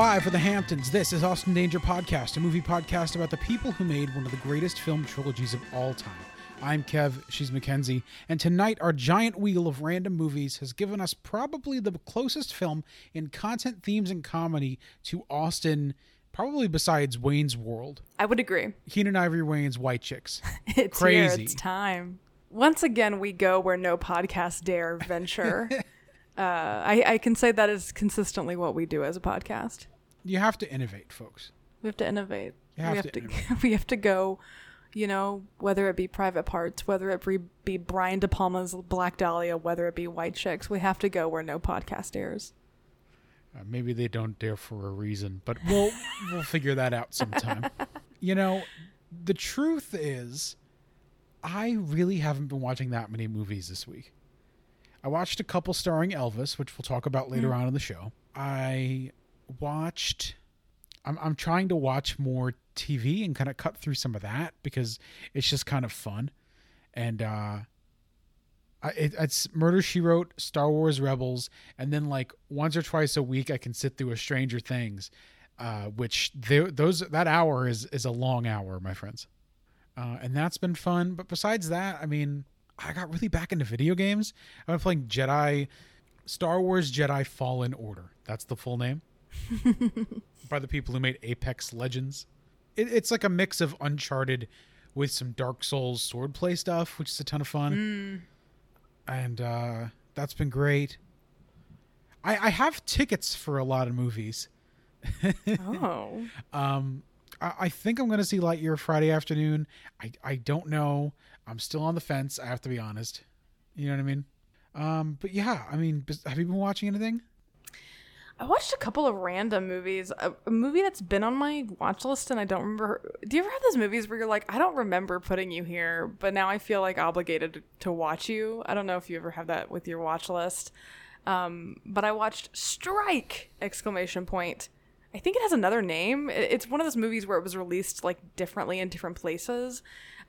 Live from the Hamptons, this is Austin Danger Podcast, a movie podcast about the people who made one of the greatest film trilogies of all time. I'm Kev, she's Mackenzie, and tonight our giant wheel of random movies has given us probably the closest film in content, themes, and comedy to Austin, probably besides Wayne's World. I would agree. Keenen Ivory Wayans' White Chicks. It's Crazy. here. It's time. Once again, we go where no podcast dare venture. uh, I, I can say that is consistently what we do as a podcast. You have to innovate, folks. We have to innovate. Have we have to to. we have to go. You know, whether it be Private Parts, whether it be, be Brian De Palma's Black Dahlia, whether it be White Chicks, we have to go where no podcast dares. Uh, maybe they don't dare for a reason, but we'll we'll figure that out sometime. You know, the truth is, I really haven't been watching that many movies this week. I watched a couple starring Elvis, which we'll talk about later on in the show. I watched. I'm I'm trying to watch more TV and kind of cut through some of that because it's just kind of fun, and uh, I, it, it's Murder She Wrote, Star Wars Rebels, and then like once or twice a week I can sit through a Stranger Things, uh, which those that hour is is a long hour, my friends, uh, and that's been fun. But besides that, I mean, I got really back into video games. I've been playing Jedi, Star Wars Jedi Fallen Order. That's the full name by the people who made Apex Legends. It, it's like a mix of Uncharted with some Dark Souls swordplay stuff, which is a ton of fun and uh, that's been great. I, I have tickets for a lot of movies. Oh. Um, I, I think I'm going to see Lightyear Friday afternoon. I, I don't know. I'm still on the fence. I have to be honest. You know what I mean? Um, but yeah, I mean, have you been watching anything? I watched a couple of random movies. A, a movie that's been on my watch list, and I don't remember. Do you ever have those movies where you're like, I don't remember putting you here, but now I feel like obligated to watch you? I don't know if you ever have that with your watch list. Um, but I watched Strike! Exclamation point. I think it has another name. It's one of those movies where it was released like differently in different places.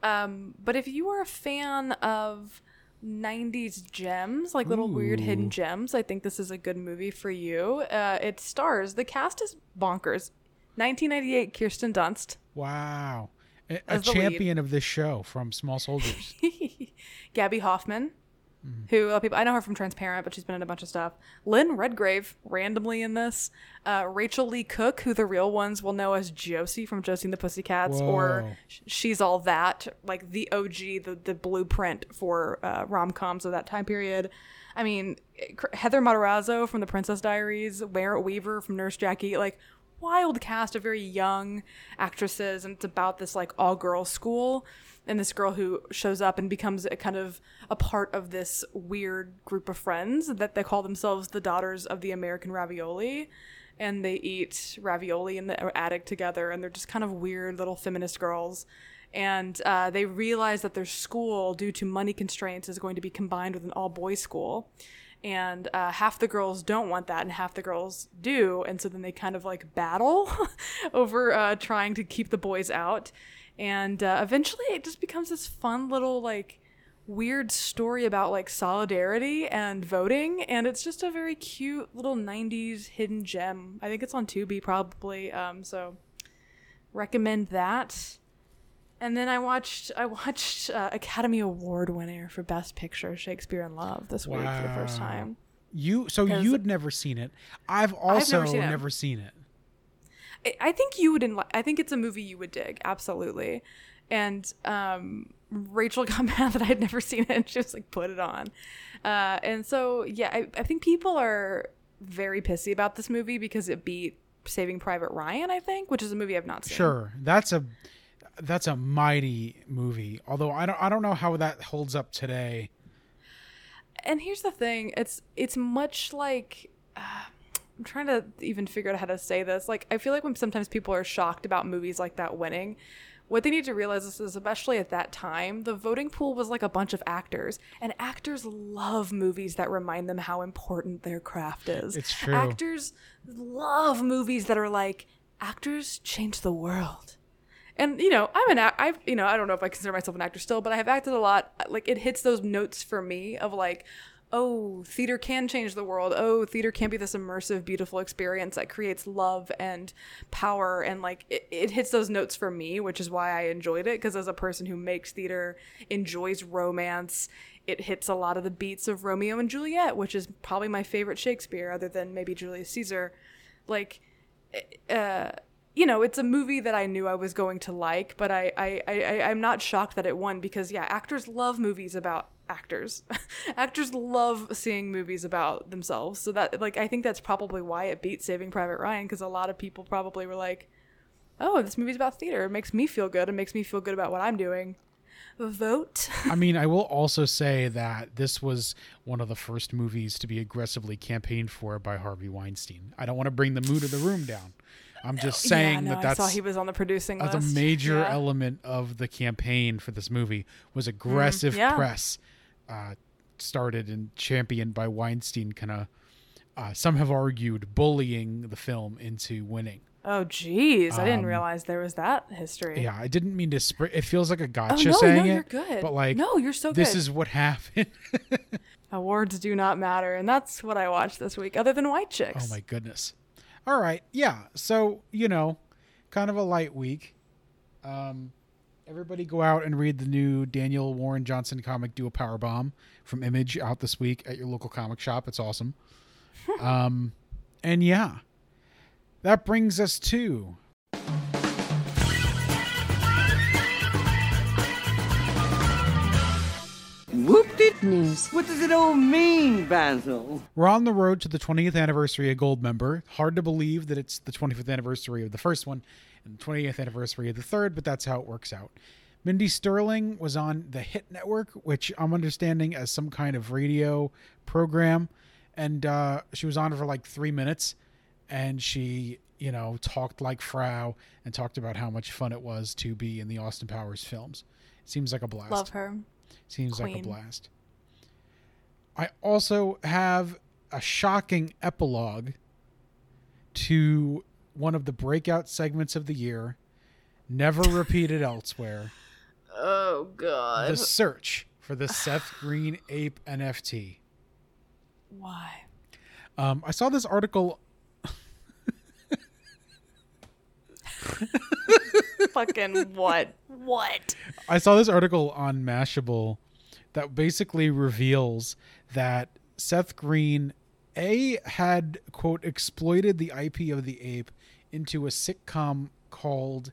Um, but if you are a fan of 90s gems, like little weird hidden gems, I think this is a good movie for you. Uh, it stars, the cast is bonkers. 1998, Kirsten Dunst, Wow. A, a the lead. champion of this show from Small Soldiers. Gaby Hoffmann, who uh, people I know her from Transparent, but she's been in a bunch of stuff. Lynn Redgrave, randomly in this. Uh, Rachael Leigh Cook, who the real ones will know as Josie from Josie and the Pussycats, Whoa. or She's All That, like the OG, the the blueprint for uh, rom coms of that time period. I mean, Heather Matarazzo from The Princess Diaries, Merritt Wever from Nurse Jackie, like wild cast of very young actresses and it's about this like all girls school and this girl who shows up and becomes a kind of a part of this weird group of friends that they call themselves the daughters of the American ravioli and they eat ravioli in the attic together and they're just kind of weird little feminist girls. And uh, they realize that their school due to money constraints is going to be combined with an all boys school and uh, half the girls don't want that and half the girls do and so then they kind of like battle over uh, trying to keep the boys out. And uh, eventually it just becomes this fun little like weird story about like solidarity and voting and it's just a very cute little 90s hidden gem. I think it's on tubi probably um, so recommend that and then I watched I watched uh, Academy Award winner for Best Picture Shakespeare in Love this week for the first time. You so you'd never seen it. I've also never seen it. seen it. I- I think you would. Enli- I think it's a movie you would dig absolutely. And um, Rachel got mad that I had never seen it, and she was like, "Put it on." Uh, and so yeah, I, I think people are very pissy about this movie because it beat Saving Private Ryan. I think, which is a movie I've not seen. Sure, that's a that's a mighty movie. Although I don't I don't know how that holds up today. and here's the thing it's it's much like uh, i'm trying to even figure out how to say this like i feel like when sometimes people are shocked about movies like that winning what they need to realize is especially at that time the voting pool was like a bunch of actors and actors love movies that remind them how important their craft is It's true. actors love movies that are like actors change the world and you know i'm an act i've you know i don't know if i consider myself an actor still but i have acted a lot like it hits those notes for me of like oh, theater can change the world. Oh, theater can be this immersive, beautiful experience that creates love and power. And like it, it hits those notes for me, which is why I enjoyed it. Because as a person who makes theater, enjoys romance, it hits a lot of the beats of Romeo and Juliet, which is probably my favorite Shakespeare, other than maybe Julius Caesar. Like, uh, you know, it's a movie that I knew I was going to like, but I, I, I, I'm not shocked that it won because, yeah, actors love movies about actors. actors love seeing movies about themselves. So that, like, I think that's probably why it beat Saving Private Ryan because a lot of people probably were like, oh, this movie's about theater. It makes me feel good. It makes me feel good about what I'm doing. Vote. I mean, I will also say that this was one of the first movies to be aggressively campaigned for by Harvey Weinstein. I don't want to bring the mood of the room down. I'm just saying yeah, no, that that's I saw he was on the producing that's list. a major Yeah. element of the campaign for this movie was aggressive Mm, yeah. press uh, started and championed by Weinstein kind of uh, some have argued bullying the film into winning Oh, jeez. I Um, didn't realize there was that history. yeah i didn't mean to sp- it feels like a Oh, gotcha no, saying no, it you're good. but like no, you're so this good. is what happened Awards do not matter, and that's what I watched this week. Other than White Chicks. oh my goodness all right yeah so you know kind of a light week. Um everybody go out and read the new daniel warren johnson comic do a power bomb from image out this week at your local comic shop. It's awesome. Um and yeah that brings us to Whoop-de News. What does it all mean, Basil? we're on the road to the 20th anniversary of Goldmember hard to believe that it's the 25th anniversary of the first one and the 20th anniversary of the third but that's how it works out mindy sterling was on the hit network which i'm understanding as some kind of radio program and uh, she was on for like three minutes and she you know talked like frau and talked about how much fun it was to be in the austin powers films seems like a blast Love her. Seems like a blast. I also have a shocking epilogue to one of the breakout segments of the year, never repeated elsewhere. Oh, God. The search for the Seth Green ape NFT. Why? Um, I saw this article. Fucking what? What? I saw this article on Mashable that basically reveals that Seth Green a had quote exploited the IP of the ape into a sitcom called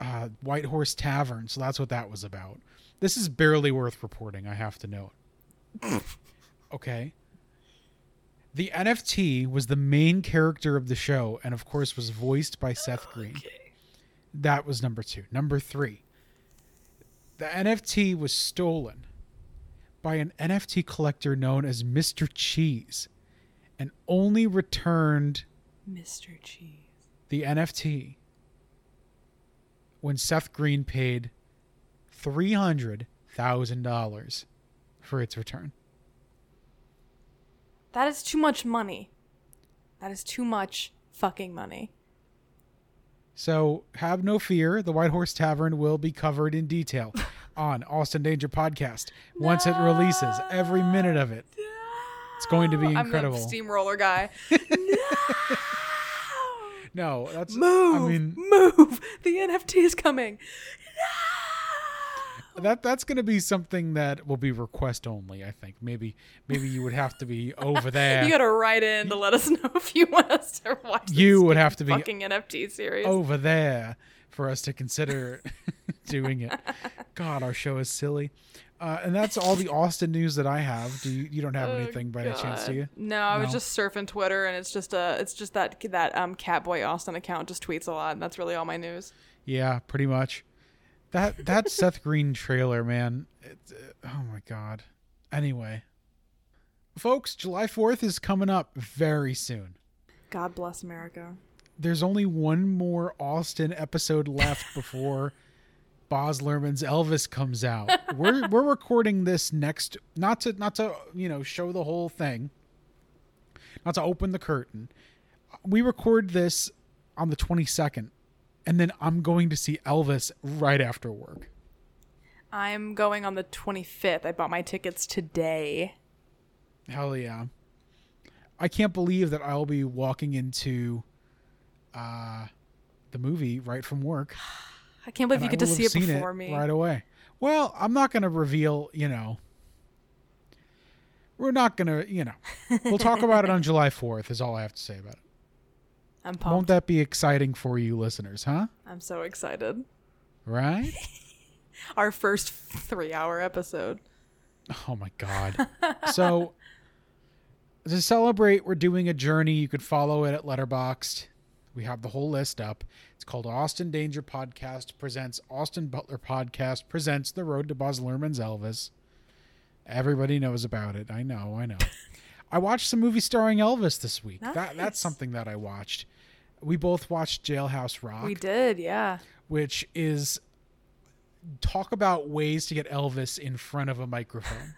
uh, White Horse Tavern. So that's what that was about. This is barely worth reporting. I have to note. okay. The NFT was the main character of the show, and of course was voiced by Seth oh, Green. That was number two. Number three, the NFT was stolen by an NFT collector known as Mr. Cheese and only returned Mr. Cheese. the NFT when Seth Green paid $300,000 for its return. That is too much money. That is too much fucking money. So have no fear. The White Horse Tavern will be covered in detail on Austin Danger Podcast once it releases. Every minute of it. It's going to be incredible. I'm the steamroller guy. No, that's Move. I mean, move. The NFT is coming. That that's going to be something that will be request only. I think maybe maybe you would have to be over there. You gotta write in to let us know if you want us to watch. this You would have to be fucking NFT series. over there for us to consider doing it. God, our show is silly. Uh, and that's all the Austin news that I have. Do you, you don't have Oh, anything by any chance, do God. you? No, I was No. just surfing Twitter, and it's just uh it's just that that um Catboy Austin account just tweets a lot, and that's really all my news. Yeah, pretty much. That that Seth Green trailer, man. It's, uh, oh my god. Anyway, folks, July Fourth is coming up very soon. God bless America. There's only one more Austin episode left before Baz Luhrmann's Elvis comes out. We're we're recording this next not to not to, you know, show the whole thing. Not to open the curtain. We record this on the 22nd and then I'm going to see Elvis right after work. I'm going on the 25th. I bought my tickets today. Hell yeah. I can't believe that I'll be walking into uh, the movie right from work. I can't believe you I get to see it before me. right away. Well, I'm not going to reveal, you know. We're not going to, you know. We'll talk about it on July 4th, is all I have to say about it. I'm Won't that be exciting for you listeners, huh? I'm so excited. Right? Our first three-hour episode. Oh my god. so to celebrate, we're doing a journey. You could follow it at Letterboxd. We have the whole list up. It's called Austin Danger Podcast presents Austin Butler Podcast presents The Road to Baz Luhrmann's Elvis. Everybody knows about it. I know, I know. I watched some movie starring Elvis this week. That that's something that I watched. We both watched Jailhouse Rock We did, yeah. which is talk about ways to get Elvis in front of a microphone.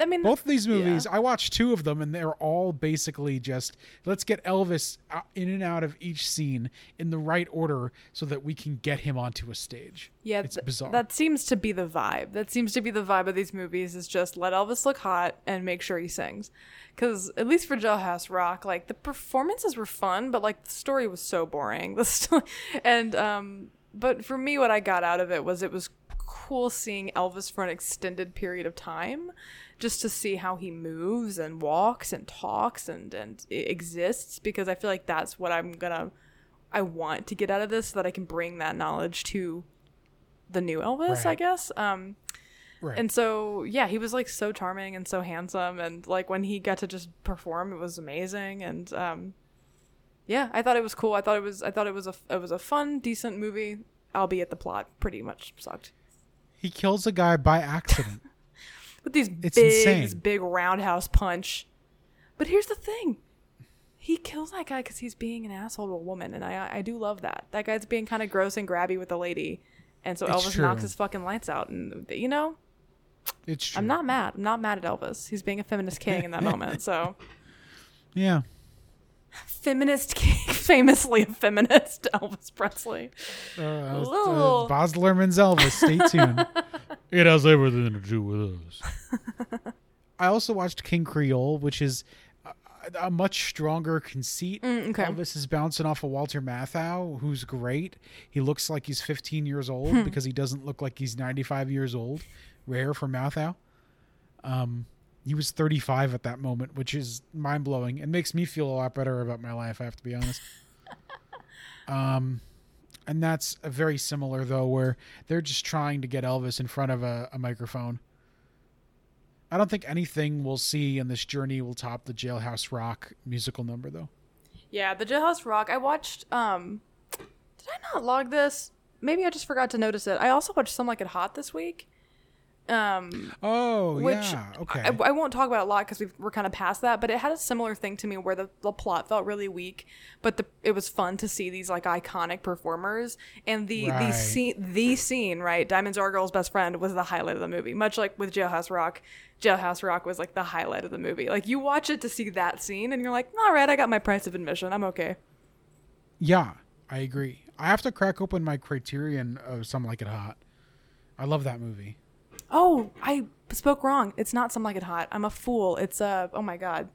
I mean, Both of these movies, Yeah. I watched two of them, and they're all basically just let's get Elvis in and out of each scene in the right order so that we can get him onto a stage. Yeah, it's th- bizarre. That seems to be the vibe. That seems to be the vibe of these movies is just let Elvis look hot and make sure he sings. Because at least for Jailhouse Rock, like the performances were fun, but like the story was so boring. The sto- and um, but for me, what I got out of it was it was cool seeing Elvis for an extended period of time, just to see how he moves and walks and talks and and exists. Because I feel like that's what I'm gonna. I want to get out of this so that I can bring that knowledge to the new Elvis, I guess. Um, right. and so yeah, he was like so charming and so handsome, and like when he got to just perform, it was amazing. And um, yeah, I thought it was cool. I thought it was I thought it was a it was a fun, decent movie, albeit the plot pretty much sucked. He kills a guy by accident. With these It's big insane. this big roundhouse punch. But here's the thing. He kills that guy because he's being an asshole to a woman, and I I do love that. That guy's being kind of gross and grabby with a lady, and so It's Elvis knocks his fucking lights out. And you know, It's true. I'm not mad. I'm not mad at Elvis. He's being a feminist king in that moment. So Yeah. Feminist king, famously a feminist, Elvis Presley. Uh, uh, Elvis. Stay tuned. it has everything to do with us. I also watched King Creole, which is a, a much stronger conceit. Mm, okay. Elvis is bouncing off of Walter Matthau, who's great. He looks like he's 15 years old Hmm. because he doesn't look like he's 95 years old. Rare for Matthau. Um, he was 35 at that moment, which is mind blowing and makes me feel a lot better about my life. I have to be honest. um, and that's a very similar though, where they're just trying to get Elvis in front of a, a microphone. I don't think anything we'll see in this journey will top the Jailhouse Rock musical number, though. Yeah, the Jailhouse Rock. I watched. Um, did I not log this? Maybe I just forgot to notice it. I also watched Some Like It Hot this week. Um, Oh, which yeah. Okay. I, I won't talk about it a lot because we're kind of past that, but it had a similar thing to me where the, the plot felt really weak, but the it was fun to see these like iconic performers and the the scene the scene right. Diamonds Are Girl's Best Friend was the highlight of the movie, much like with Jailhouse Rock. Jailhouse Rock was like the highlight of the movie. Like you watch it to see that scene, and you're like, all right, I got my price of admission. I'm okay. yeah, I agree. I have to crack open my criterion of Some Like It Hot. I love that movie. Oh, I spoke wrong. It's not Some Like It Hot. I'm a fool. It's uh oh my god.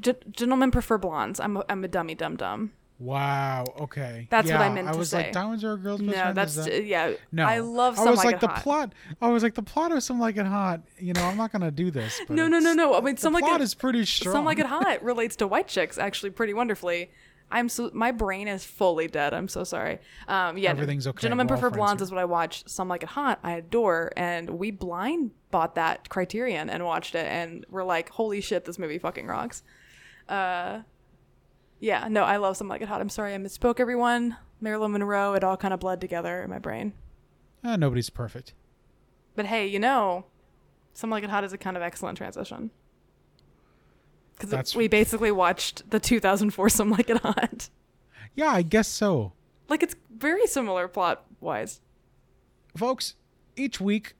G- gentlemen prefer blondes. I'm a, I'm a dummy dum dum. Wow. Okay. That's what I Yeah, meant I to was say. like, Diamonds are a girl's best No, that's that- yeah. No, I love Some I was Like, like the Hot. plot. I was like the plot of Some Like It Hot. You know, I'm not gonna do this. But No, no, no, no. I mean, The Some Like plot It is pretty strong. Some Like It Hot relates to white chicks actually pretty wonderfully. I'm so my brain is fully dead. I'm so sorry. Um, yeah, Everything's okay. Gentlemen We're prefer blondes here. is what I watch. Some Like It Hot, I adore, and we blind bought that Criterion and watched it, and we're like, holy shit, this movie fucking rocks. Uh, yeah, no, I love Some Like It Hot. I'm sorry I misspoke, everyone. Marilyn Monroe, it all kind of bled together in my brain. Ah, nobody's perfect. But hey, you know, Some Like It Hot is a kind of excellent transition. Because we basically watched the 2004 Some Like It Hot. Yeah, I guess so. Like, it's very similar plot wise. Folks, each week,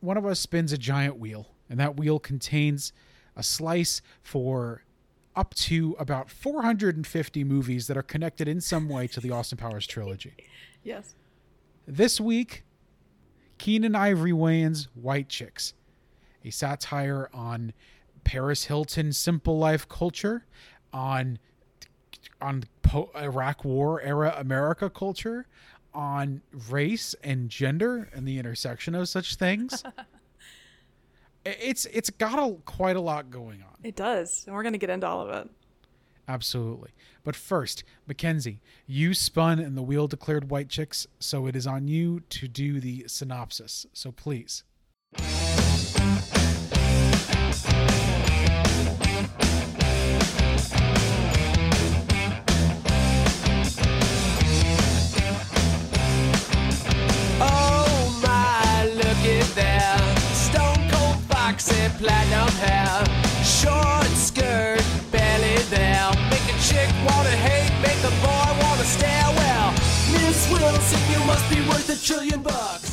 one of us spins a giant wheel, and that wheel contains a slice for up to about 450 movies that are connected in some way to the Austin Powers trilogy. Yes. This week, Keenen Ivory Wayans' White Chicks, a satire on Paris Hilton simple life culture, on on po- Iraq War era America culture, on race and gender and the intersection of such things. It's it's got a quite a lot going on. It does, and we're gonna get into all of it. Absolutely. But first, Mackenzie, you spun and the wheel declared white chicks, so it is on you to do the synopsis. So please. Oh, platinum hair. Short skirt, belly. Make a chick wanna hate, make a boy wanna stare. Well, Miss Wilson, you must be worth a trillion bucks.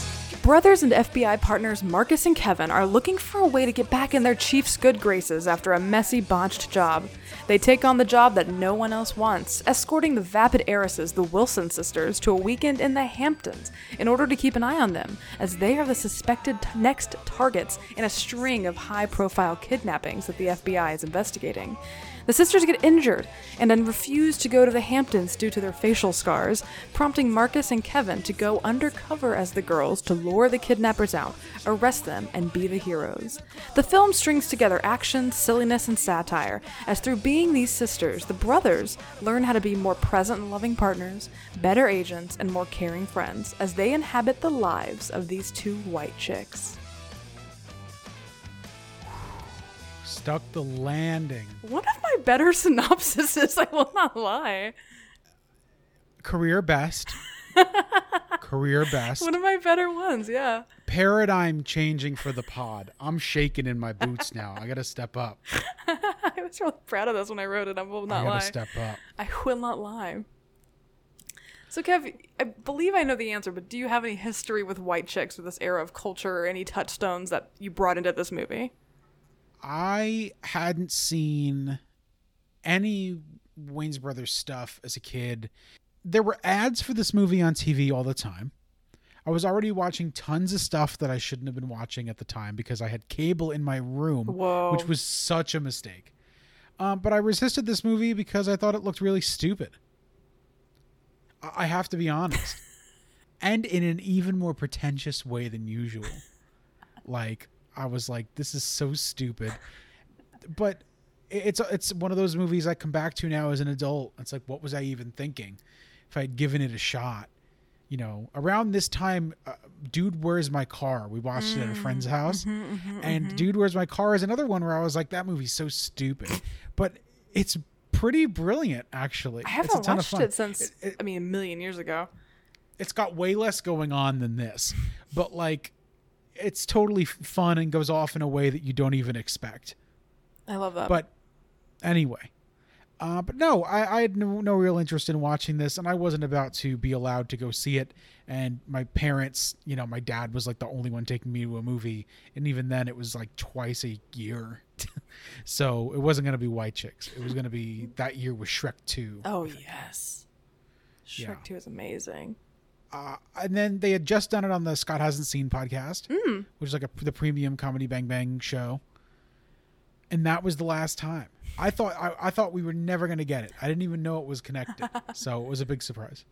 Brothers and FBI partners Marcus and Kevin are looking for a way to get back in their chief's good graces after a messy, botched job. They take on the job that no one else wants, escorting the vapid heiresses, the Wilson sisters, to a weekend in the Hamptons in order to keep an eye on them, as they are the suspected t- next targets in a string of high profile kidnappings that the FBI is investigating. The sisters get injured and then refuse to go to the Hamptons due to their facial scars, prompting Marcus and Kevin to go undercover as the girls to lure the kidnappers out, arrest them, and be the heroes. The film strings together action, silliness, and satire, as through being these sisters, the brothers learn how to be more present and loving partners, better agents, and more caring friends as they inhabit the lives of these two white chicks. Stuck the landing. One of my better synopsises, I will not lie. Career best. Career best. One of my better ones, yeah. Paradigm changing for the pod. I'm shaking in my boots now. I gotta step up. I was really proud of this when I wrote it. I will I not gotta lie. step up. I will not lie. So, Kev, I believe I know the answer, but do you have any history with white chicks or this era of culture or any touchstones that you brought into this movie? I hadn't seen any Wayans Brothers stuff as a kid. There were ads for this movie on TV all the time. I was already watching tons of stuff that I shouldn't have been watching at the time because I had cable in my room, Whoa. which was such a mistake. Um, but I resisted this movie because I thought it looked really stupid. I I have to be honest. and in an even more pretentious way than usual. Like, I was like, this is so stupid. But it's it's one of those movies I come back to now as an adult. It's like, what was I even thinking? If I had given it a shot, you know, around this time, uh, Dude, Where's My Car? We watched it at a mm, friend's house, mm-hmm, mm-hmm, and mm-hmm. Dude, Where's My Car is another one where I was like, that movie's so stupid, but it's pretty brilliant actually. I It's a haven't watched fun. it since, It- it- I mean, a million years ago. it's got way less going on than this, but like, it's totally fun and goes off in a way that you don't even expect. I love that. But anyway, uh, but no, I, I had no, no real interest in watching this, and I wasn't about to be allowed to go see it. And my parents, you know, my dad was like the only one taking me to a movie, and even then, it was like twice a year. so it wasn't going to be White Chicks. It was going to be that year was Shrek Two. oh, yes. Shrek Yeah. 2 is amazing. uh, and then they had just done it on the Scott Hasn't Seen podcast, Hmm. which is like a, the premium comedy Bang Bang show. And that was the last time. I thought I, I thought we were never going to get it. I didn't even know it was connected, so it was a big surprise.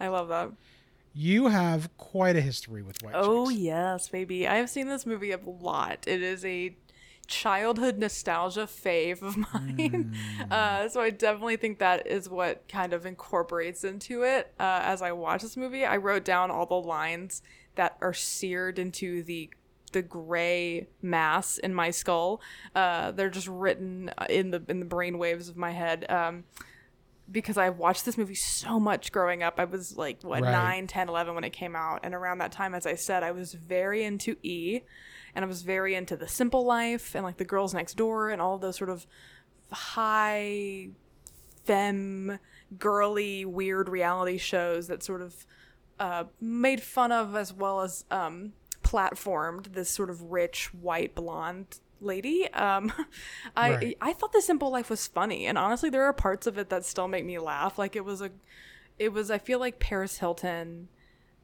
I love that. You have quite a history with White Oh Chicks. yes, baby. I have seen this movie a lot. It is a childhood nostalgia fave of mine. Uh, so I definitely think that is what kind of incorporates into it. Uh, as I watch this movie, I wrote down all the lines that are seared into the the gray mass in my skull. Uh, they're just written uh, in the in the brain waves of my head. Um, because I watched this movie so much growing up. I was like, what, Right. 9, 10, 11 when it came out. And around that time, as I said, I was very into E and I was very into The Simple Life and like The Girls Next Door and all those sort of high femme, girly, weird reality shows that sort of uh, made fun of as well as um, platformed this sort of rich white blonde lady. Um, I Right. I thought The Simple Life was funny, and honestly, there are parts of it that still make me laugh. Like it was a, it was. I feel like Paris Hilton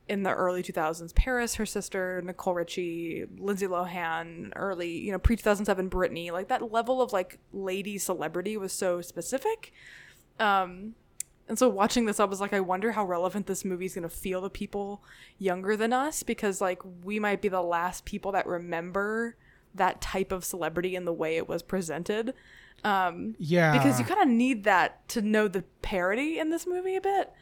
in the early 2000s Paris, her sister, Nicole Richie, Lindsay Lohan, early, you know, pre 2007 Britney, like that level of like lady celebrity was so specific. Um, and so watching this, I was like, I wonder how relevant this movie is going to feel to people younger than us because like we might be the last people that remember that type of celebrity in the way it was presented. Um, Yeah. because you kind of need that to know the parody in this movie a bit.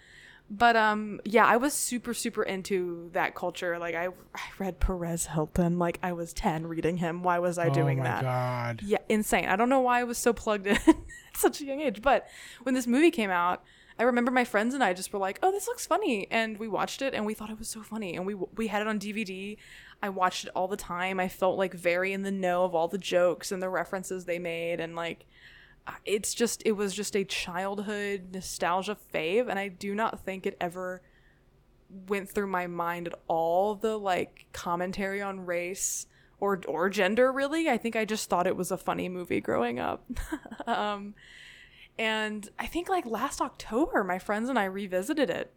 But um, yeah, I was super super into that culture. Like I, I read Perez Hilton. Like I was ten reading him. Why was I doing that? oh my that? god. Yeah, insane. I don't know why I was so plugged in at such a young age. But when this movie came out, I remember my friends and I just were like, "Oh, this looks funny," and we watched it and we thought it was so funny. And we we had it on DVD. I watched it all the time. I felt like very in the know of all the jokes and the references they made, and like it's just it was just a childhood nostalgia fave and i do not think it ever went through my mind at all the like commentary on race or or gender really i think i just thought it was a funny movie growing up um and i think like last october my friends and i revisited it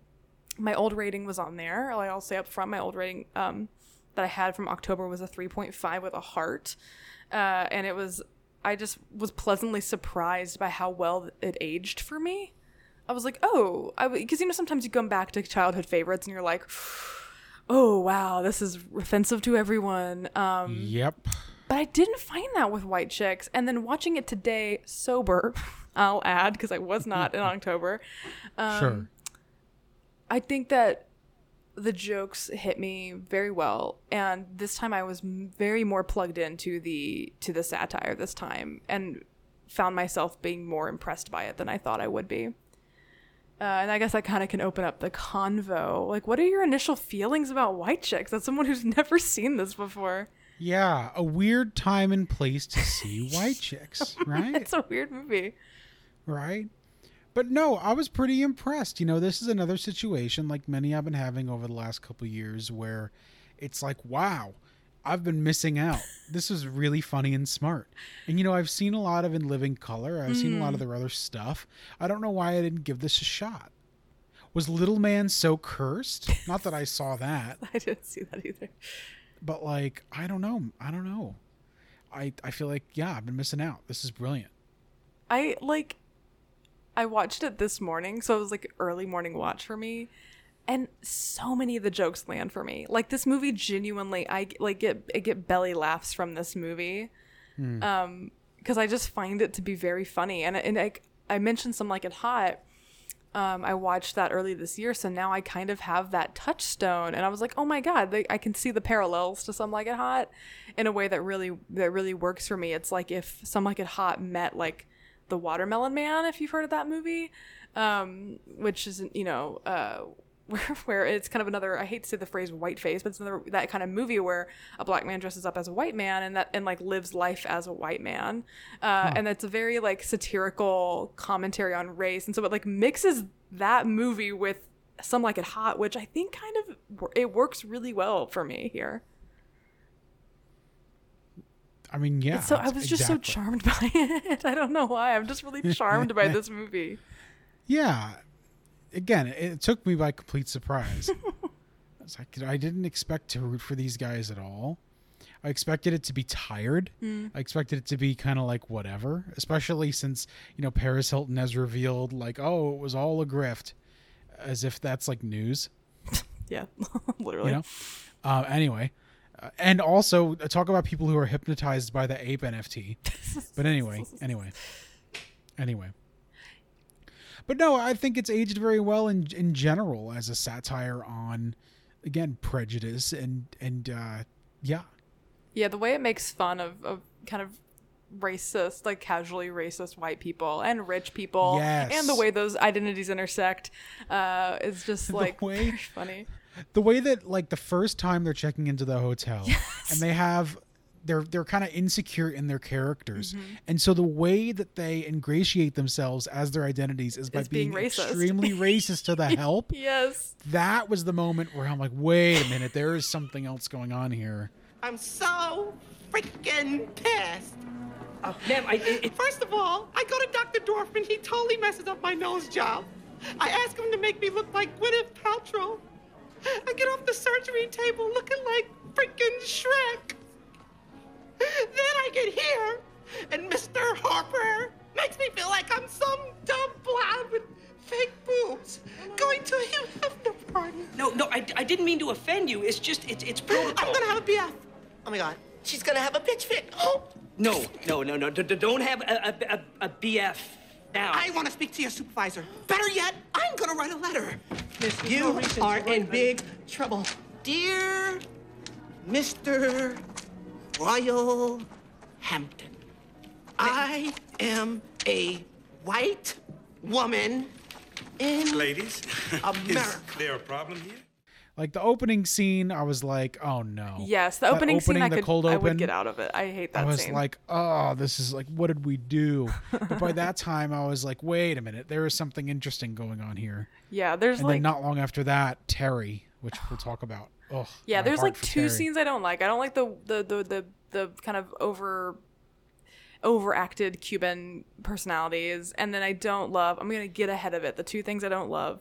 my old rating was on there like i'll say up front my old rating um that i had from october was a 3.5 with a heart uh and it was I just was pleasantly surprised by how well it aged for me. I was like, oh, because you know sometimes you come back to childhood favorites and you're like, oh wow, this is offensive to everyone. Um, Yep. but I didn't find that with White Chicks. And then watching it today, sober, I'll add because I was not in October. Um, sure. I think that the jokes hit me very well and this time i was very more plugged into the to the satire this time and found myself being more impressed by it than i thought i would be uh, and i guess i kind of can open up the convo like what are your initial feelings about white chicks as someone who's never seen this before Yeah, a weird time and place to see white chicks, right? it's a weird movie right? But no, I was pretty impressed. You know, this is another situation like many I've been having over the last couple years where it's like, wow, I've been missing out. This is really funny and smart. And you know, I've seen a lot of In Living Color. I've seen a lot of mm. their other stuff. I don't know why I didn't give this a shot. Was Little Man so cursed? Not that I saw that, i didn't see that either but like, I don't know. I don't know. I I feel like yeah, I've been missing out. This is brilliant. I like I watched it this morning, so it was like early morning watch for me. And so many of the jokes land for me. Like this movie genuinely I like get I get belly laughs from this movie. Um because I just find it to be very funny and and I I mentioned some like it hot um, I watched that early this year, so now I kind of have that touchstone, and I was like, oh my god, they, I can see the parallels to Some Like It Hot in a way that really that really works for me. It's like if Some Like It Hot met like the Watermelon Man, if you've heard of that movie, um, which is you know. Uh, where, where it's kind of another I hate to say the phrase white face, but it's another that kind of movie where a black man dresses up as a white man and that and like lives life as a white man. Uh, and it's a very like satirical commentary on race. And so it like mixes that movie with some like it hot, which I think kind of it works really well for me here. I mean, yeah. so I was just so charmed by it. I don't know why. I'm just really charmed by this movie. Yeah. Again, it, took me by complete surprise. like I didn't expect to root for these guys at all. I expected it to be tired. I expected it to be kind of like whatever, especially since, you know, Paris Hilton has revealed like, oh, it was all a grift, as if that's like news, Yeah, literally. you know? Uh, anyway, and also talk about people who are hypnotized by the ape NFT. But anyway, anyway, anyway. But no, I think it's aged very well in in general as a satire on, again, prejudice and and uh, yeah, Yeah, the way it makes fun of, of kind of racist, like casually racist white people and rich people, Yes. and the way those identities intersect, uh, is just like way- very funny. The way that like the first time they're checking into the hotel and they have they're they're kind of insecure in their characters Mm-hmm. and so the way that they ingratiate themselves as their identities is by Is being being, racist. extremely racist to the help Yes. that was the moment where i'm like wait a minute there is something else going on here I'm so freaking pissed. Uh, ma'am, I, it, it- First of all, I go to Dr. Dorfman. He totally messes up my nose job. I ask him to make me look like Gwyneth Paltrow. I get off the surgery table looking like freaking Shrek. Then I get here, and Mr. Harper makes me feel like I'm some dumb blonde with fake boobs going to a after party. No, no, I, I didn't mean to offend you. It's just, it's, it's protocol. I'm gonna have a BF. Oh my god, she's gonna have a bitch fit. Oh, No, no, no, no. Don't have a, a, a, a BF now. I want to speak to your supervisor. Better yet, I'm gonna write a letter. Miss, You no are in about big trouble. Dear Mr. Royal Hampton, I am a white woman in Ladies, America. is there a problem here? Like the opening scene, I was like, oh no. Yes, the That opening, scene I the could cold I open, would get out of it. I hate that I was scene. like, oh, this is like, what did we do? but by that time, I was like, wait a minute, there is something interesting going on here. yeah, there's And like then not long after that, Terry, which we'll talk about. Oh, yeah, there's like two Terry. scenes I don't like. I don't like the the the the, the kind of over overacted Cuban personalities, and then I don't love. I'm gonna get ahead of it. The two things I don't love.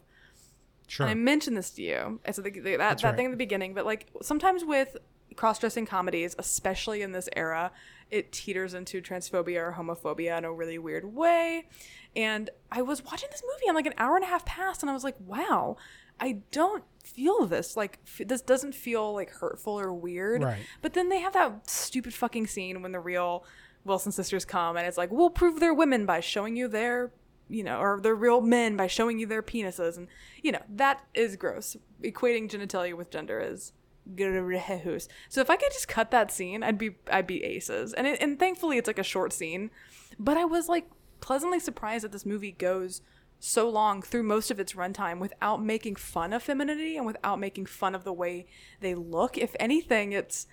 Sure. And I mentioned this to you. It's that, that right. thing in the beginning, but like sometimes with cross-dressing comedies, especially in this era, it teeters into transphobia or homophobia in a really weird way. And I was watching this movie and like an hour and a half passed, and I was like, wow, I don't feel this. Like f- this doesn't feel like hurtful or weird. Right. But then they have that stupid fucking scene when the real Wilson sisters come, and it's like, we'll prove they're women by showing you their you know, or they're real men by showing you their penises, and you know that is gross. Equating genitalia with gender is gross. So if I could just cut that scene, I'd be I'd be aces. And it, and thankfully it's like a short scene, but I was like pleasantly surprised that this movie goes so long through most of its runtime without making fun of femininity and without making fun of the way they look. If anything, it's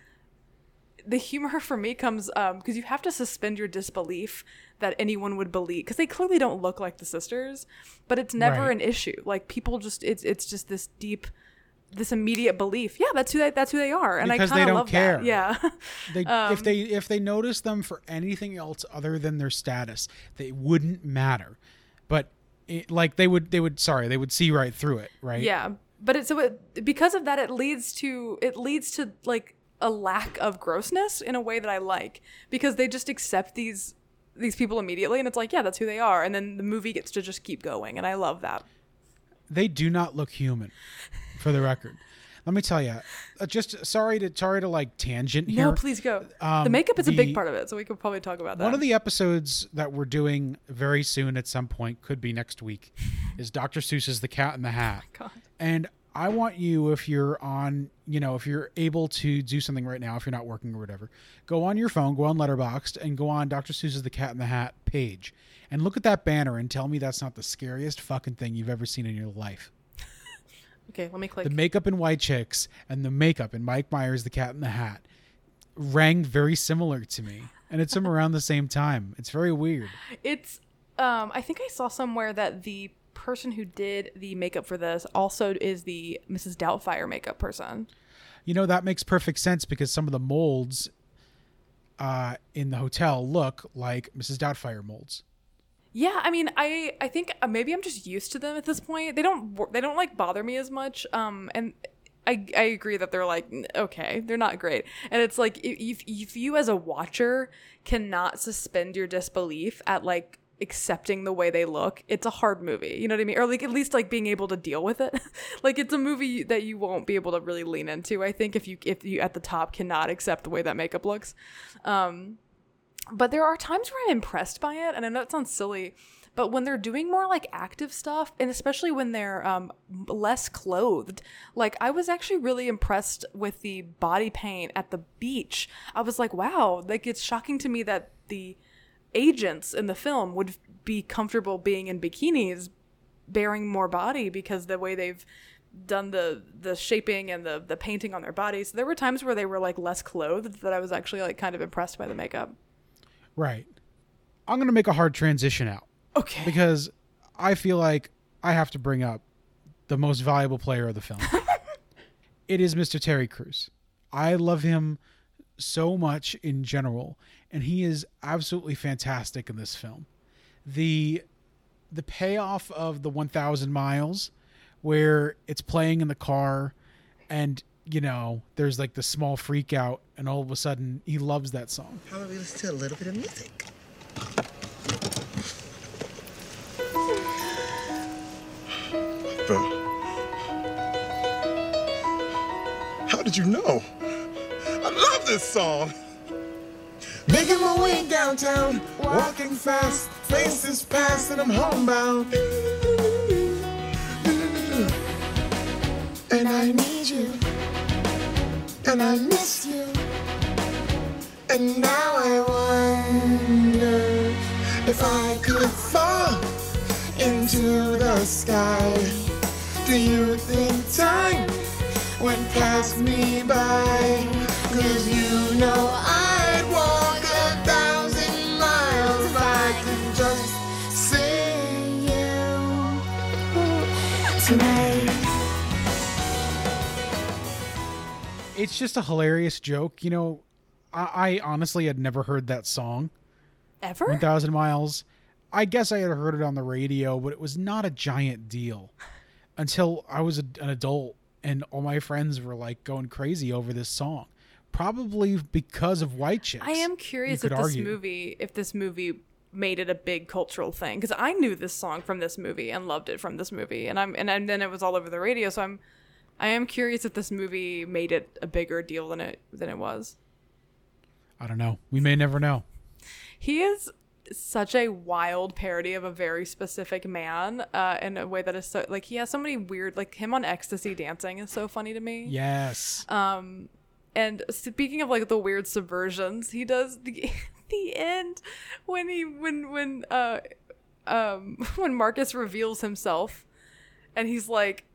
the humor for me comes um because you have to suspend your disbelief that anyone would believe because they clearly don't look like the sisters but it's never Right. an issue like people just it's it's just this deep this immediate belief yeah that's who they, that's who they are and Because i kind of love care. that yeah They, Um, if they if they notice them for anything else other than their status, they wouldn't matter. But it, like they would they would sorry they would see right through it, right? yeah but it's so it, because of that it leads to it leads to like a lack of grossness in a way that i like because they just accept these these people immediately and it's like yeah that's who they are and then the movie gets to just keep going and i love that They do not look human, for the record. Let me tell you, uh, just sorry to sorry to like tangent here. No, please go. the Um, makeup is a big part of it, so we could probably talk about that. One of the episodes that we're doing very soon at some point, could be next week, is Dr. Seuss's The Cat in the Hat. Oh God. And I want you, if you're on, you know, if you're able to do something right now, if you're not working or whatever, go on your phone, go on Letterboxd, and go on Dr. Seuss's The Cat in the Hat page, and look at that banner and tell me that's not the scariest fucking thing you've ever seen in your life. okay, let me click. The makeup in White Chicks and the makeup in Mike Myers, The Cat in the Hat, rang very similar to me, and it's from around the same time. It's very weird. it's um I think I saw somewhere that the person who did the makeup for this also is the Mrs. Doubtfire makeup person. You know that makes perfect sense because some of the molds uh, in the hotel look like Mrs. Doubtfire molds. Yeah, I mean, I I think uh, maybe I'm just used to them at this point. They don't they don't like bother me as much. Um, and I I agree that they're like okay, they're not great. And it's like if, if you as a watcher cannot suspend your disbelief at like accepting the way they look, it's a hard movie. You know what I mean? Or like at least like being able to deal with it. like it's a movie that you won't be able to really lean into. I think if you if you at the top cannot accept the way that makeup looks. Um, but there are times where I'm impressed by it, and I know it sounds silly, but when they're doing more like active stuff, and especially when they're um, less clothed, like I was actually really impressed with the body paint at the beach. I was like, wow, like it's shocking to me that the agents in the film would be comfortable being in bikinis, bearing more body because the way they've done the the shaping and the the painting on their bodies. There were times where they were like less clothed that I was actually like kind of impressed by the makeup. Right. I'm going to make a hard transition out Okay. because I feel like I have to bring up the most valuable player of the film. it is Mr. Terry Crews. I love him so much in general, and he is absolutely fantastic in this film. The the payoff of the 1000 miles where it's playing in the car and you know, there's like the small freak out, and all of a sudden he loves that song. How about we listen to a little bit of music? Bro. How did you know? This song. Making my way downtown, walking fast, faces past, and I'm homebound. And I need you, and I miss you. And now I wonder if I could fall into the sky. Do you think time went past me by? Cause you know I'd walk a thousand miles if I could just see you tonight. It's just a hilarious joke. You know, I, I honestly had never heard that song, Ever? 1000 Miles. I guess I had heard it on the radio, but it was not a giant deal until I was a, an adult and all my friends were like going crazy over this song. Probably because of White Chicks. I am curious if this argue. movie, if this movie made it a big cultural thing, because I knew this song from this movie and loved it from this movie, and I'm and, and then it was all over the radio. So I'm, I am curious if this movie made it a bigger deal than it than it was. I don't know. We may never know. He is such a wild parody of a very specific man, uh, in a way that is so like he has so many weird like him on ecstasy dancing is so funny to me. Yes. And speaking of like the weird subversions, he does the the end when he when when uh um when Marcus reveals himself and he's like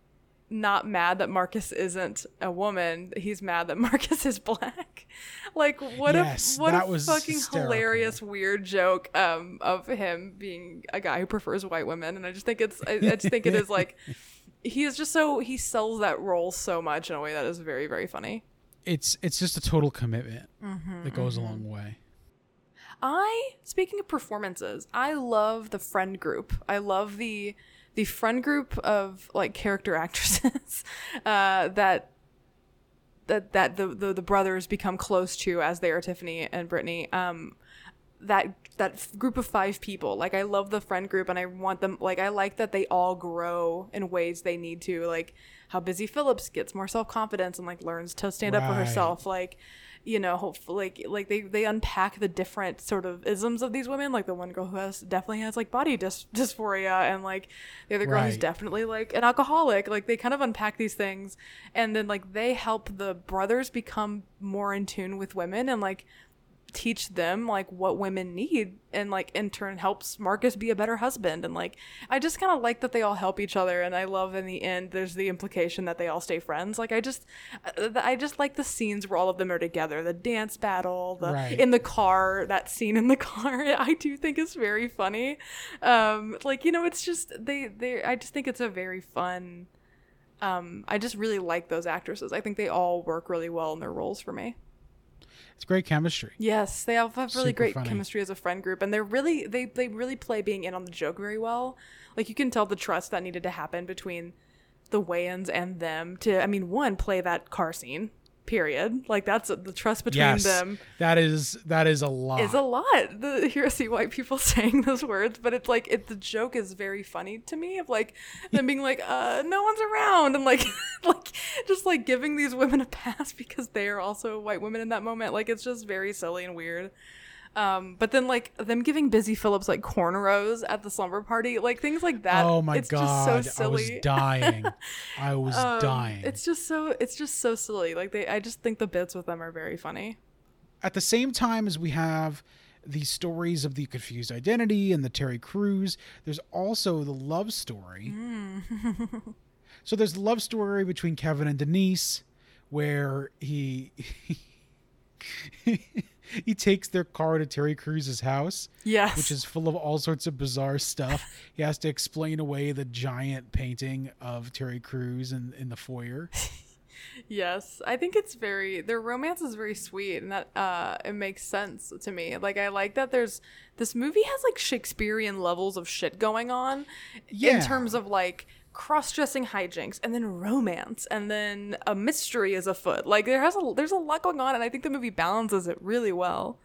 not mad that Marcus isn't a woman. He's mad that Marcus is black. Like what Yes, a what a fucking hysterical. hilarious weird joke um of him being a guy who prefers white women and I just think it's I, I just think it is like he is just so he sells that role so much in a way that is very very funny. It's it's just a total commitment Mm-hmm, that goes a long way. I speaking of performances, I love the friend group. I love the the friend group of like character actresses uh, that that that the, the the brothers become close to as they are Tiffany and Brittany. Um, that that f- group of five people like i love the friend group and i want them like i like that they all grow in ways they need to like how busy phillips gets more self-confidence and like learns to stand up for herself like you know hopefully like like they they unpack the different sort of isms of these women like the one girl who has definitely has like body dys- dysphoria and like the other girl who's definitely like an alcoholic like they kind of unpack these things and then like they help the brothers become more in tune with women and like teach them like what women need and like in turn helps Marcus be a better husband and like I just kind of like that they all help each other and I love in the end there's the implication that they all stay friends. Like I just uh, I just like the scenes where all of them are together the dance battle the Right. in the car that scene in the car I do think is very funny. Um like you know it's just they they I just think it's a very fun um I just really like those actresses. I think they all work really well in their roles for me It's great chemistry. Yes, they have, have really Super great funny. chemistry as a friend group, and they're really they they really play being in on the joke very well. Like you can tell the trust that needed to happen between the Wayans and them to, I mean, one play that car scene. Period. Like that's the trust between Yes, them that is that is a lot. is a lot. The here I see white people saying those words, but it's like it, the joke is very funny to me of like them being like, uh, no one's around and like like just like giving these women a pass because they are also white women in that moment. Like it's just very silly and weird. Um, but then like them giving Busy Phillips like cornrows at the slumber party, like things like that. oh my it's god, just so I was silly. dying. I was Um, dying. It's just so it's just so silly. Like they I just think the bits with them are very funny. At the same time as we have the stories of the confused identity and the Terry Crews, there's also the love story. so there's the love story between Kevin and Denise, where he he takes their car to Terry Crews' house. Yes. which is full of all sorts of bizarre stuff. he has to explain away the giant painting of Terry Crews in, in the foyer. Yes, I think it's very their romance is very sweet, and that uh, it makes sense to me. Like I like that there's this movie has like Shakespearean levels of shit going on Yeah. in terms of like cross-dressing hijinks and then romance and then a mystery is afoot. Like there has a there's a lot going on and I think the movie balances it really well.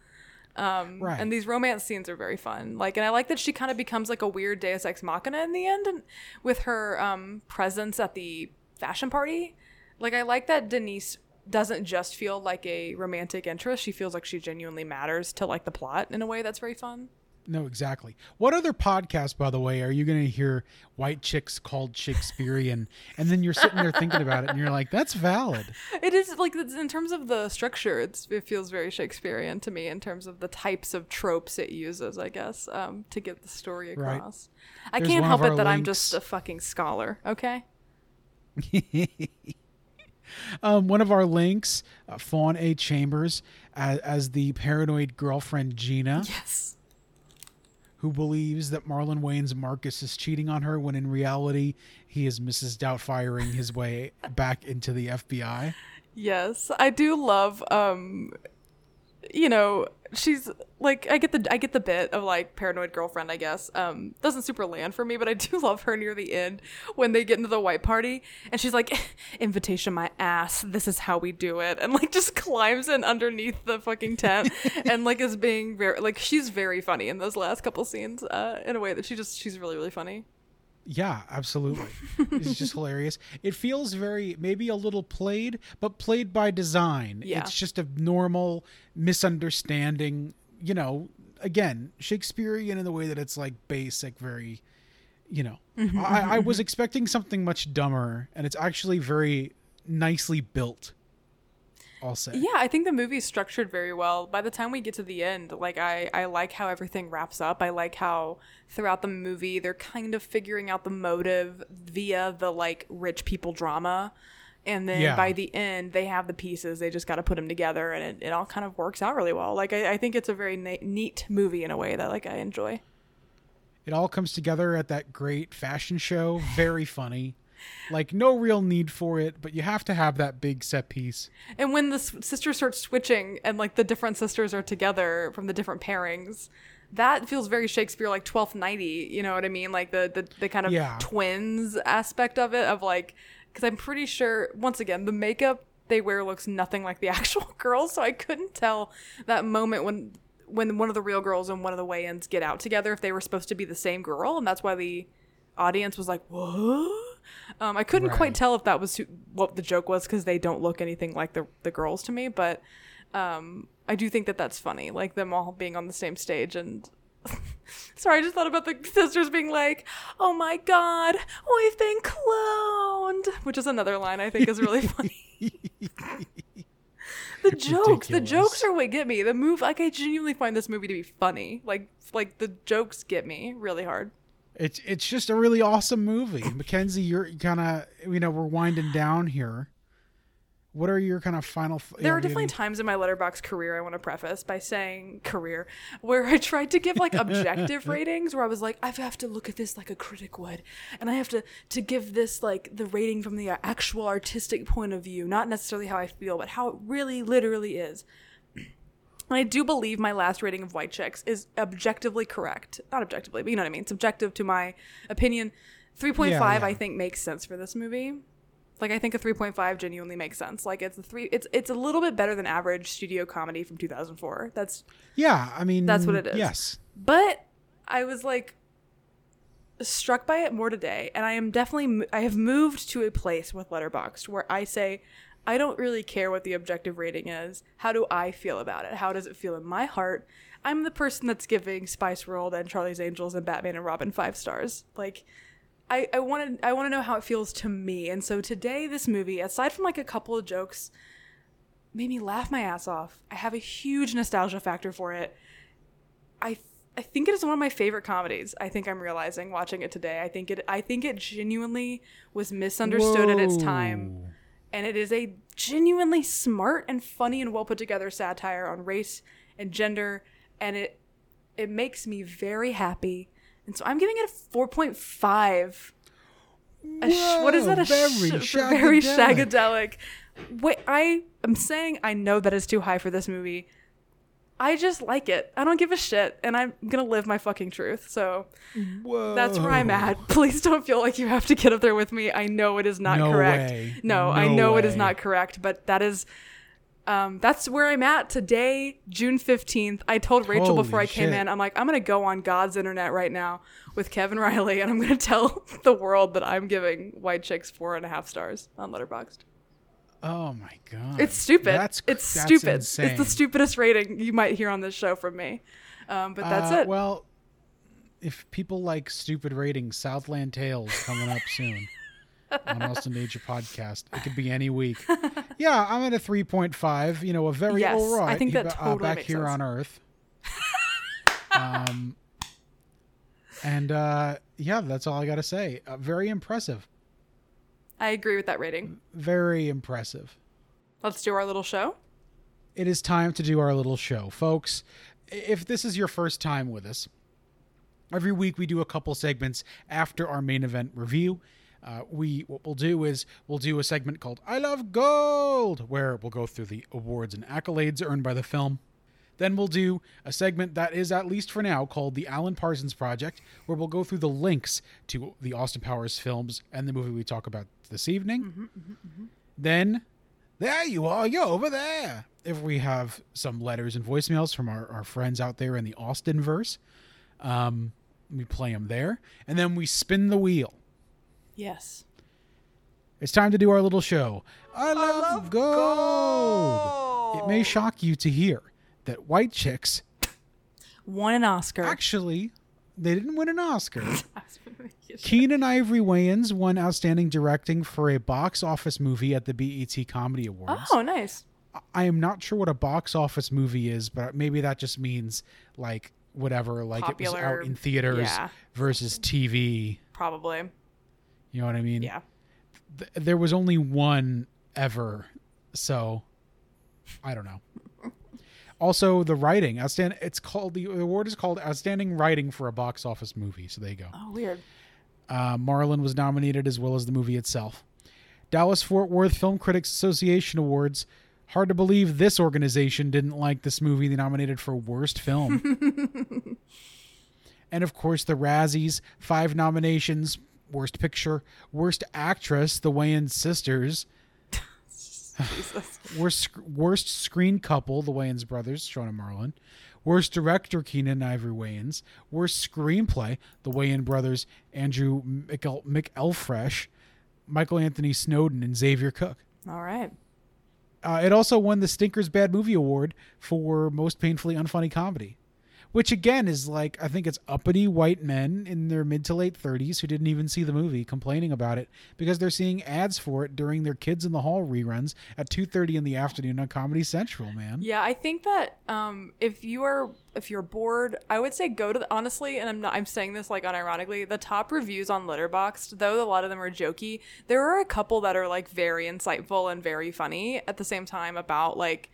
Um, Right. And these romance scenes are very fun. Like, and I like that she kind of becomes like a weird Deus Ex Machina in the end, and with her um, presence at the fashion party. Like, I like that Denise doesn't just feel like a romantic interest; she feels like she genuinely matters to like the plot in a way that's very fun. No, exactly. What other podcast, by the way, are you going to hear white chicks called Shakespearean? And then you're sitting there thinking about it and you're like, that's valid. It is like in terms of the structure, it's, it feels very Shakespearean to me in terms of the types of tropes it uses, I guess, um, to get the story Right. across. I There's can't help it that I'm just a fucking scholar. Okay. Um, one of our links, uh, Faune A. Chambers, as, as the paranoid girlfriend Gina, Yes. Who believes that Marlon Wayans' Marcus is cheating on her when in reality he is Mrs. Doubtfiring his way back into the FBI. Yes, I do love um you know, she's like I get the I get the bit of like paranoid girlfriend, I guess. Um doesn't super land for me, but I do love her near the end when they get into the white party and she's like invitation my ass. This is how we do it. And like just climbs in underneath the fucking tent and like is being very like she's very funny in those last couple scenes uh in a way that she just she's really really funny. Yeah, absolutely. it's just hilarious. It feels very, maybe a little played, but played by design. Yeah. It's just a normal misunderstanding, you know, again, Shakespearean in the way that it's like basic, very, you know. Mm-hmm, I, I mm-hmm, was mm-hmm. expecting something much dumber, and it's actually very nicely built, I'll say. Yeah, I think the movie's structured very well. By the time we get to the end, like I, I like how everything wraps up. I like how throughout the movie they're kind of figuring out the motive via the like rich people drama. And then Yeah. by the end, they have the pieces. They just got to put them together, and it, it all kind of works out really well. Like I, I think it's a very na- neat movie in a way that like I enjoy. It all comes together at that great fashion show. Very funny. Like, no real need for it, but you have to have that big set piece. And when the s- sisters start switching and like the different sisters are together from the different pairings, that feels very Shakespeare like 12th Nighty, you know what I mean? Like the the, the kind of Yeah. twins aspect of it of like cuz I'm pretty sure once again the makeup they wear looks nothing like the actual girls, so I couldn't tell that moment when when one of the real girls and one of the Wayans get out together if they were supposed to be the same girl and that's why the audience was like, "What?" Um, I couldn't Right. quite tell if that was who, what the joke was because they don't look anything like the the girls to me, but um, I do think that that's funny, like them all being on the same stage and. Sorry, I just thought about the sisters being like, "Oh my god, we've been cloned," which is another line I think is really funny. the jokes, the jokes are what get me. The move, like, I genuinely find this movie to be funny. Like, like the jokes get me really hard. It's it's just a really awesome movie. Mackenzie, you're kind of you know we're winding down here. What are your kind of final? f- There are definitely any- times in my Letterboxd career I want to preface by saying career where I tried to give like objective ratings where I was like I have to look at this like a critic would and I have to to give this like the rating from the actual artistic point of view not necessarily how I feel but how it really literally is. And I do believe my last rating of White Chicks is objectively correct. Not objectively, but you know what I mean. Subjective to my opinion. 3.5 Yeah, yeah. I think makes sense for this movie. Like I think a 3.5 genuinely makes sense. Like it's a 3 it's it's a little bit better than average studio comedy from 2004. That's Yeah, I mean That's what it is. Yes, but I was like struck by it more today and I am definitely I have moved to a place with Letterboxd where I say I don't really care what the objective rating is. How do I feel about it? How does it feel in my heart? I'm the person that's giving Spice World and Charlie's Angels and Batman and Robin 5 stars. Like I, I want to I want to know how it feels to me. And so today this movie, aside from like a couple of jokes, made me laugh my ass off. I have a huge nostalgia factor for it. I I think it is one of my favorite comedies. I think I'm realizing watching it today. I think it I think it genuinely was misunderstood at its time. And it is a genuinely smart and funny and well put together satire on race and gender and it it makes me very happy. And so I'm giving it a 4.5. A sh- what is that? A Whoa, sh- very very shagadelic. shagadelic. Wait, I am saying I know that is too high for this movie. I just like it. I don't give a shit, and I'm gonna live my fucking truth. So Whoa. that's where I'm at. Please don't feel like you have to get up there with me. I know it is not No correct. way. No, I No know it is not correct, but that is. Um, that's where I'm at today, June 15th. I told Rachel Holy before I came in, I'm like, I'm going to go on God's internet right now with Kevin Riley and I'm going to tell the world that I'm giving White Chicks four and a half stars on Letterboxd. Oh my god. It's stupid. That's it's that's stupid. Insane. It's the stupidest rating you might hear on this show from me. Um, but that's Uh, it. Well, if people like stupid ratings, Southland Tales coming up soon on Austin Danger Podcast. It could be any week. Yeah, I'm at a 3.5. You know, a very Yes, all right. I think that uh, totally back makes here sense. on Earth. um, and uh, yeah, that's all I got to say. Uh, very impressive. I agree with that rating. Very impressive. Let's do our little show. it is time to do our little show. Folks, if this is your first time with us, every week we do a couple segments after our main event review. Uh, we what we'll do is we'll do a segment called "I Love Gold," where we'll go through the awards and accolades earned by the film. Then we'll do a segment that is, at least for now, called the Alan Parsons Project, where we'll go through the links to the Austin Powers films and the movie we talk about this evening. Mm-hmm, mm-hmm, mm-hmm. Then there you are, you're over there. If we have some letters and voicemails from our, our friends out there in the Austin verse, um, we play them there. And then we spin the wheel. Yes. It's time to do our little show. I love, gold. It may shock you to hear that White Chicks Won an Oscar. actually they didn't win an Oscar. Keenen Ivory Wayans won Outstanding Directing for a box office movie at the BET Comedy Awards. oh, nice. I am not sure what a box office movie is, but maybe that just means like whatever, like it was out in theaters yeah. versus TV. Probably. You know what I mean? Yeah. Th- there was only one ever, so I don't know. Also, the writing, outstanding. It's called the award is called Outstanding Writing for a Box Office Movie. So there you go. Oh, weird. Uh, Marlon was nominated as well as the movie itself. Dallas Fort Worth Film Critics Association Awards. Hard to believe this organization didn't like this movie they nominated for Worst Film. and of course, the Razzies, five nominations Worst Picture, Worst Actress, The Wayans Sisters, Worst, worst Screen Couple, The Wayans Brothers, Shawn and Marlon. Worst Director, Keenen and Ivory Wayans. Worst Screenplay, The Wayan Brothers, Andrew McEl- McElfresh, Michael Anthony Snowden, and Xavier Cook. All right. Uh, it also won the Stinkers Bad Movie Award for Most Painfully Unfunny Comedy, which again is like I think it's uppity white men in their mid to late 30s who didn't even see the movie complaining about it because they're seeing ads for it during their Kids in the Hall reruns at 2:30 in the afternoon on Comedy Central. Man, Yeah, I think that um, if you are if you're bored, I would say go to the, honestly, and I'm not I'm saying this like unironically, the top reviews on Letterboxd, though a lot of them are jokey, there are a couple that are like very insightful and very funny at the same time about like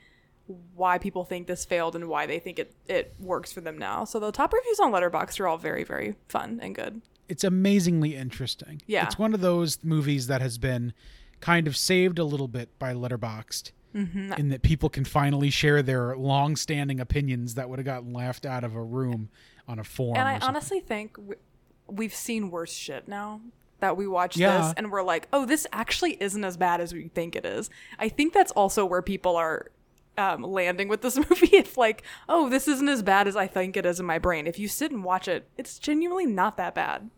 why people think this failed and why they think it it works for them now. So the top reviews on Letterboxd are all very very fun and good. it's amazingly interesting. Yeah. it's one of those movies that has been kind of saved a little bit by Letterboxd. Mm-hmm. In that people can finally share their long-standing opinions that would have gotten laughed out of a room on a forum. And I honestly think we've seen worse shit now that we watch Yeah. this and we're like, oh, this actually isn't as bad as we think it is. I think that's also where people are um, landing with this movie. If like, oh, this isn't as bad as I think it is in my brain. If you sit and watch it, it's genuinely not that bad.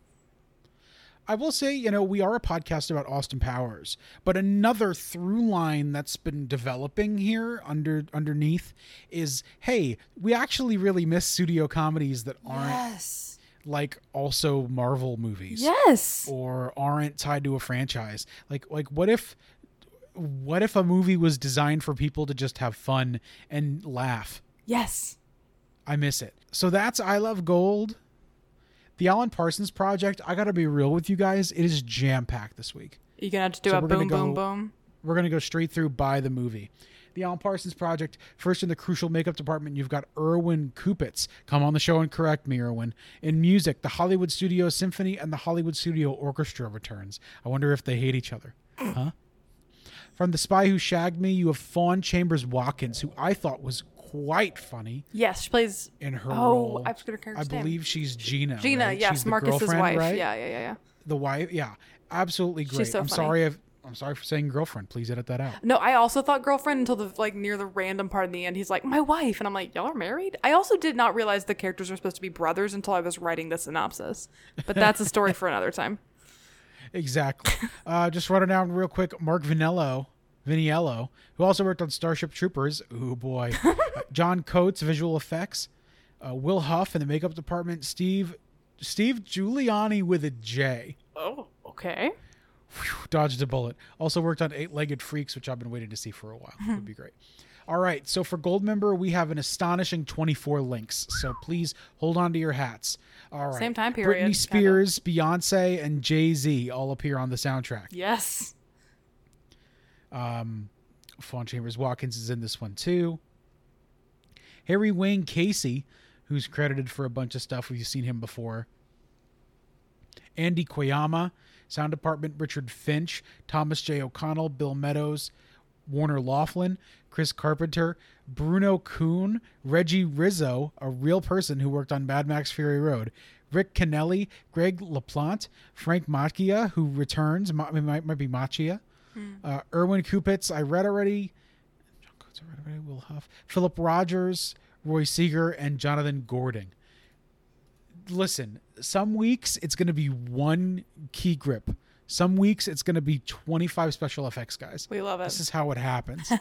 I will say, you know, we are a podcast about Austin Powers, but another through line that's been developing here under underneath is, hey, we actually really miss studio comedies that aren't Yes. like also Marvel movies. Yes. or aren't tied to a franchise. Like like what if what if a movie was designed for people to just have fun and laugh? Yes. I miss it. So that's I Love Gold. The Alan Parsons project, I got to be real with you guys, it is jam-packed this week. You're gonna have to do So a we're gonna boom, boom, boom. We're going to go straight through by the movie. The Alan Parsons Project, first in the crucial makeup department, you've got Erwin Kupitz. Come on the show and correct me, Erwin. In music, the Hollywood Studio Symphony and the Hollywood Studio Orchestra returns. I wonder if they hate each other. Huh? From The Spy Who Shagged Me, you have Faune Chambers Watkins, who I thought was quite funny Yes, she plays. in her Oh, role. I forget her character. I believe she's Gina. Gina, right? yes, She's Marcus's wife. right? Yeah, yeah, yeah, yeah. The wife, yeah, absolutely great. so I'm funny. sorry, if, I'm sorry for saying girlfriend. Please edit that out. No, I also thought girlfriend until the like near the random part in the end. He's like my wife, and I'm like, y'all are married. I also did not realize the characters were supposed to be brothers until I was writing the synopsis. But that's a story for another time. Exactly. uh, just running down real quick. Mark Vinello, Viniello, who also worked on Starship Troopers. Oh boy. Uh, John Coates, visual effects. Uh, Will Huff in the makeup department. Steve, Steve Giuliani with a J. Oh, okay. Whew, dodged a bullet. Also worked on Eight Legged Freaks, which I've been waiting to see for a while. Would be great. All right, so for Goldmember, we have an astonishing 24 links. So please hold on to your hats. All right. Same time period, Britney kinda. Spears, Beyonce, and Jay Z all appear on the soundtrack. Yes. Um, Faune Chambers Watkins is in this one too. Harry Wayne Casey, who's credited for a bunch of stuff. We've seen him before. Andy Koyama, Sound Department, Richard Finch, Thomas J. O'Connell, Bill Meadows, Warner Laughlin, Chris Carpenter, Bruno Kuhn, Reggie Rizzo, a real person who worked on Mad Max Fury Road, Rick Kennelly, Greg LaPlante, Frank Machia, who returns, might, might be Macchia, uh, Erwin Kupitz, I read already, John Coates, I read already, Will Huff, Philip Rogers, Roy Seeger, and Jonathan Gordon. Listen, some weeks it's going to be one key grip. Some weeks it's going to be 25 special effects guys. We love it. This is how it happens.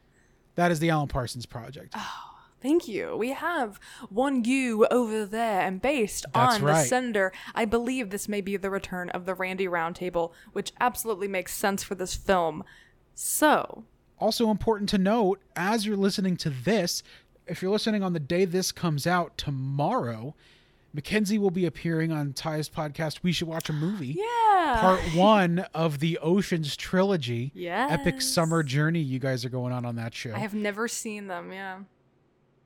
that is the Alan Parsons project. Oh, Thank you. We have one you over there, and based That's on the sender, I believe this may be the return of the Randy Roundtable, which absolutely makes sense for this film. So, Also important to note as you're listening to this, if you're listening on the day this comes out tomorrow, Mackenzie will be appearing on Ty's podcast We Should Watch a Movie. yeah. Part 1 of the Oceans trilogy. Yes. Epic summer journey you guys are going on on that show. I have never seen them, yeah.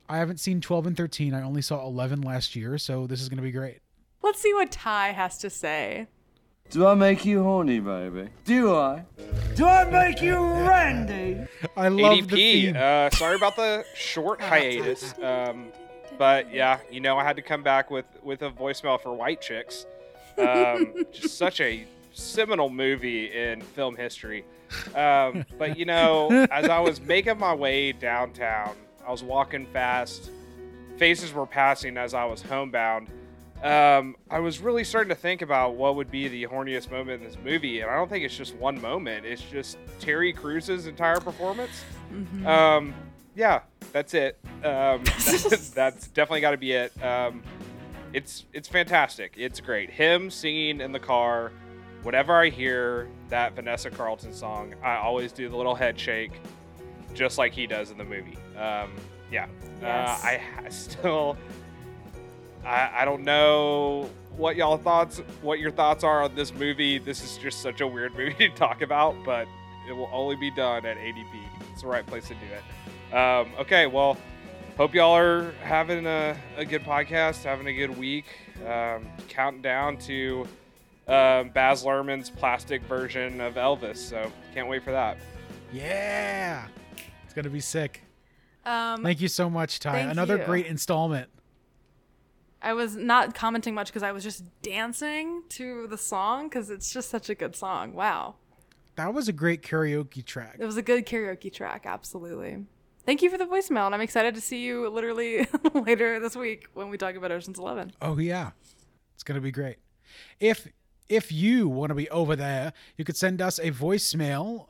I haven't seen 12 and 13. I only saw 11 last year, so this is going to be great. Let's see what Ty has to say. Do I make you horny, baby? Do I? Do I make you Randy? I love the theme. Uh, sorry about the short hiatus. Um, but yeah, you know, I had to come back with with a voicemail for White Chicks. Um, just such a seminal movie in film history. Um, but you know, as I was making my way downtown, I was walking fast. Faces were passing as I was homebound. Um, I was really starting to think about what would be the horniest moment in this movie, and I don't think it's just one moment. It's just Terry Crews's entire performance. Um, yeah, that's it. Um, that's, that's definitely got to be it. Um, it's it's fantastic. It's great. Him singing in the car. Whenever I hear that Vanessa Carlton song, I always do the little head shake, just like he does in the movie. Um, yeah, Yes. uh, I, I still I, I don't know what y'all thoughts what your thoughts are on this movie. This is just such a weird movie to talk about, but it will only be done at ADP. It's the right place to do it. Um, okay, well, hope y'all are having a, a good podcast, having a good week. Um, counting down to um, Baz Luhrmann's plastic version of Elvis. So can't wait for that. Yeah. It's going to be sick. Um, Thank you so much, Ty. Another you. great installment. I was not commenting much because I was just dancing to the song because it's just such a good song. Wow. That was a great karaoke track. It was a good karaoke track, absolutely. Thank you for the voicemail, and I'm excited to see you literally later this week when we talk about Ocean's Eleven. Oh yeah. It's going to be great. If if you want to be over there, you could send us a voicemail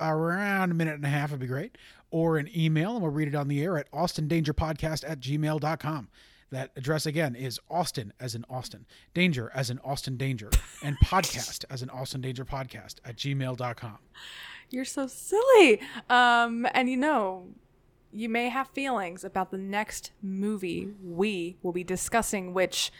around a minute and a half would be great or an email and we'll read it on the air at austindangerpodcast at gmail.com that address again is austin as in austin danger as in austin danger and podcast as in austin danger podcast at gmail.com You're so silly. Um, and you know, you may have feelings about the next movie we will be discussing, which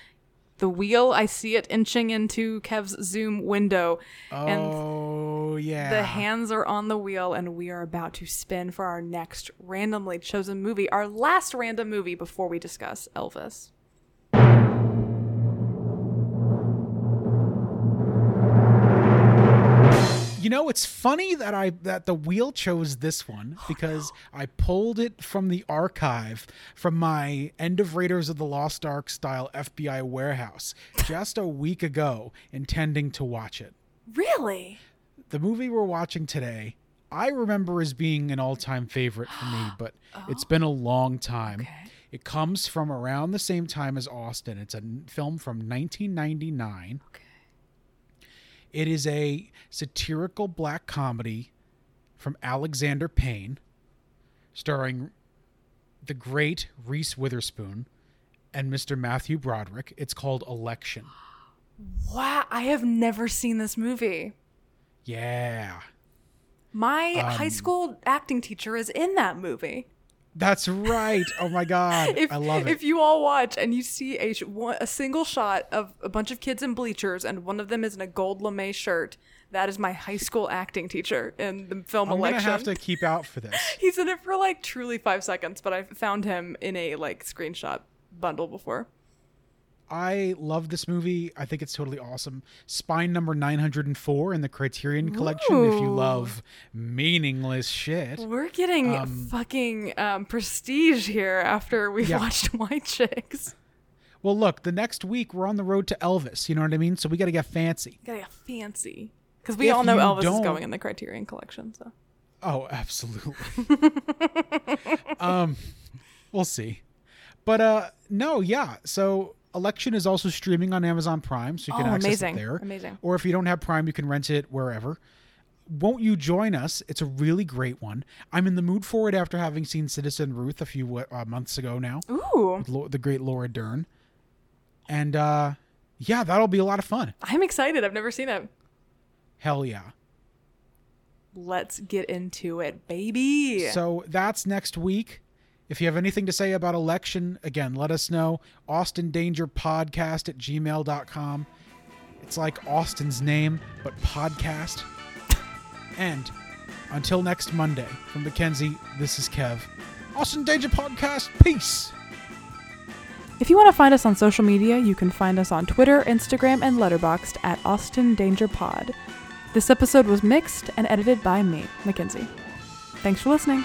the wheel I see it inching into Kev's Zoom window, and oh yeah the hands are on the wheel, and we are about to spin for our next randomly chosen movie, our last random movie before we discuss Elvis. You know, it's funny that I that the wheel chose this one because I pulled it from the archive from my End of Raiders of the Lost Ark style FBI warehouse just a week ago, intending to watch it. Really? The movie we're watching today, I remember as being an all-time favorite for me, but it's been a long time. Okay. It comes from around the same time as Austin. It's a film from 1999. Okay. It is a satirical black comedy from Alexander Payne, starring the great Reese Witherspoon and Mr. Matthew Broderick. It's called Election. Wow, I have never seen this movie. Yeah. My Um, high school acting teacher is in that movie. That's right. Oh my God. If, I love it. If you all watch and you see a sh- one, a single shot of a bunch of kids in bleachers and one of them is in a gold lame shirt, that is my high school acting teacher in the film I'm going to have to keep out for this. He's in it for like truly five seconds, but I found him in a like screenshot bundle before. I love this movie. I think it's totally awesome. Spine number 904 in the Criterion collection if you love meaningless shit. We're getting Um, fucking um, prestige here after we've Yeah. watched White Chicks. Well, look, the next week we're on the road to Elvis. You know what I mean? So we got to get fancy. Gotta get fancy. Because we If all know Elvis is don't- going in the Criterion collection, so. Oh, absolutely. um, we'll see. But uh, no, yeah. So Election is also streaming on Amazon Prime, so you can Oh, access amazing. it there. Amazing. Or if you don't have Prime, you can rent it wherever. Won't you join us? It's a really great one. I'm in the mood for it after having seen Citizen Ruth a few uh, months ago now. Ooh. Lo- the great Laura Dern. And uh, yeah, that'll be a lot of fun. I'm excited. I've never seen it. Hell yeah. Let's get into it, baby. So that's next week. If you have anything to say about election, again, let us know. Austin Danger Podcast at gmail.com. It's like Austin's name, but podcast. and until next Monday, from Mackenzie, this is Kev. Austin Danger Podcast. Peace. If you want to find us on social media, you can find us on Twitter, Instagram, and Letterboxd at Austin Danger Pod. This episode was mixed and edited by me, Mackenzie. Thanks for listening.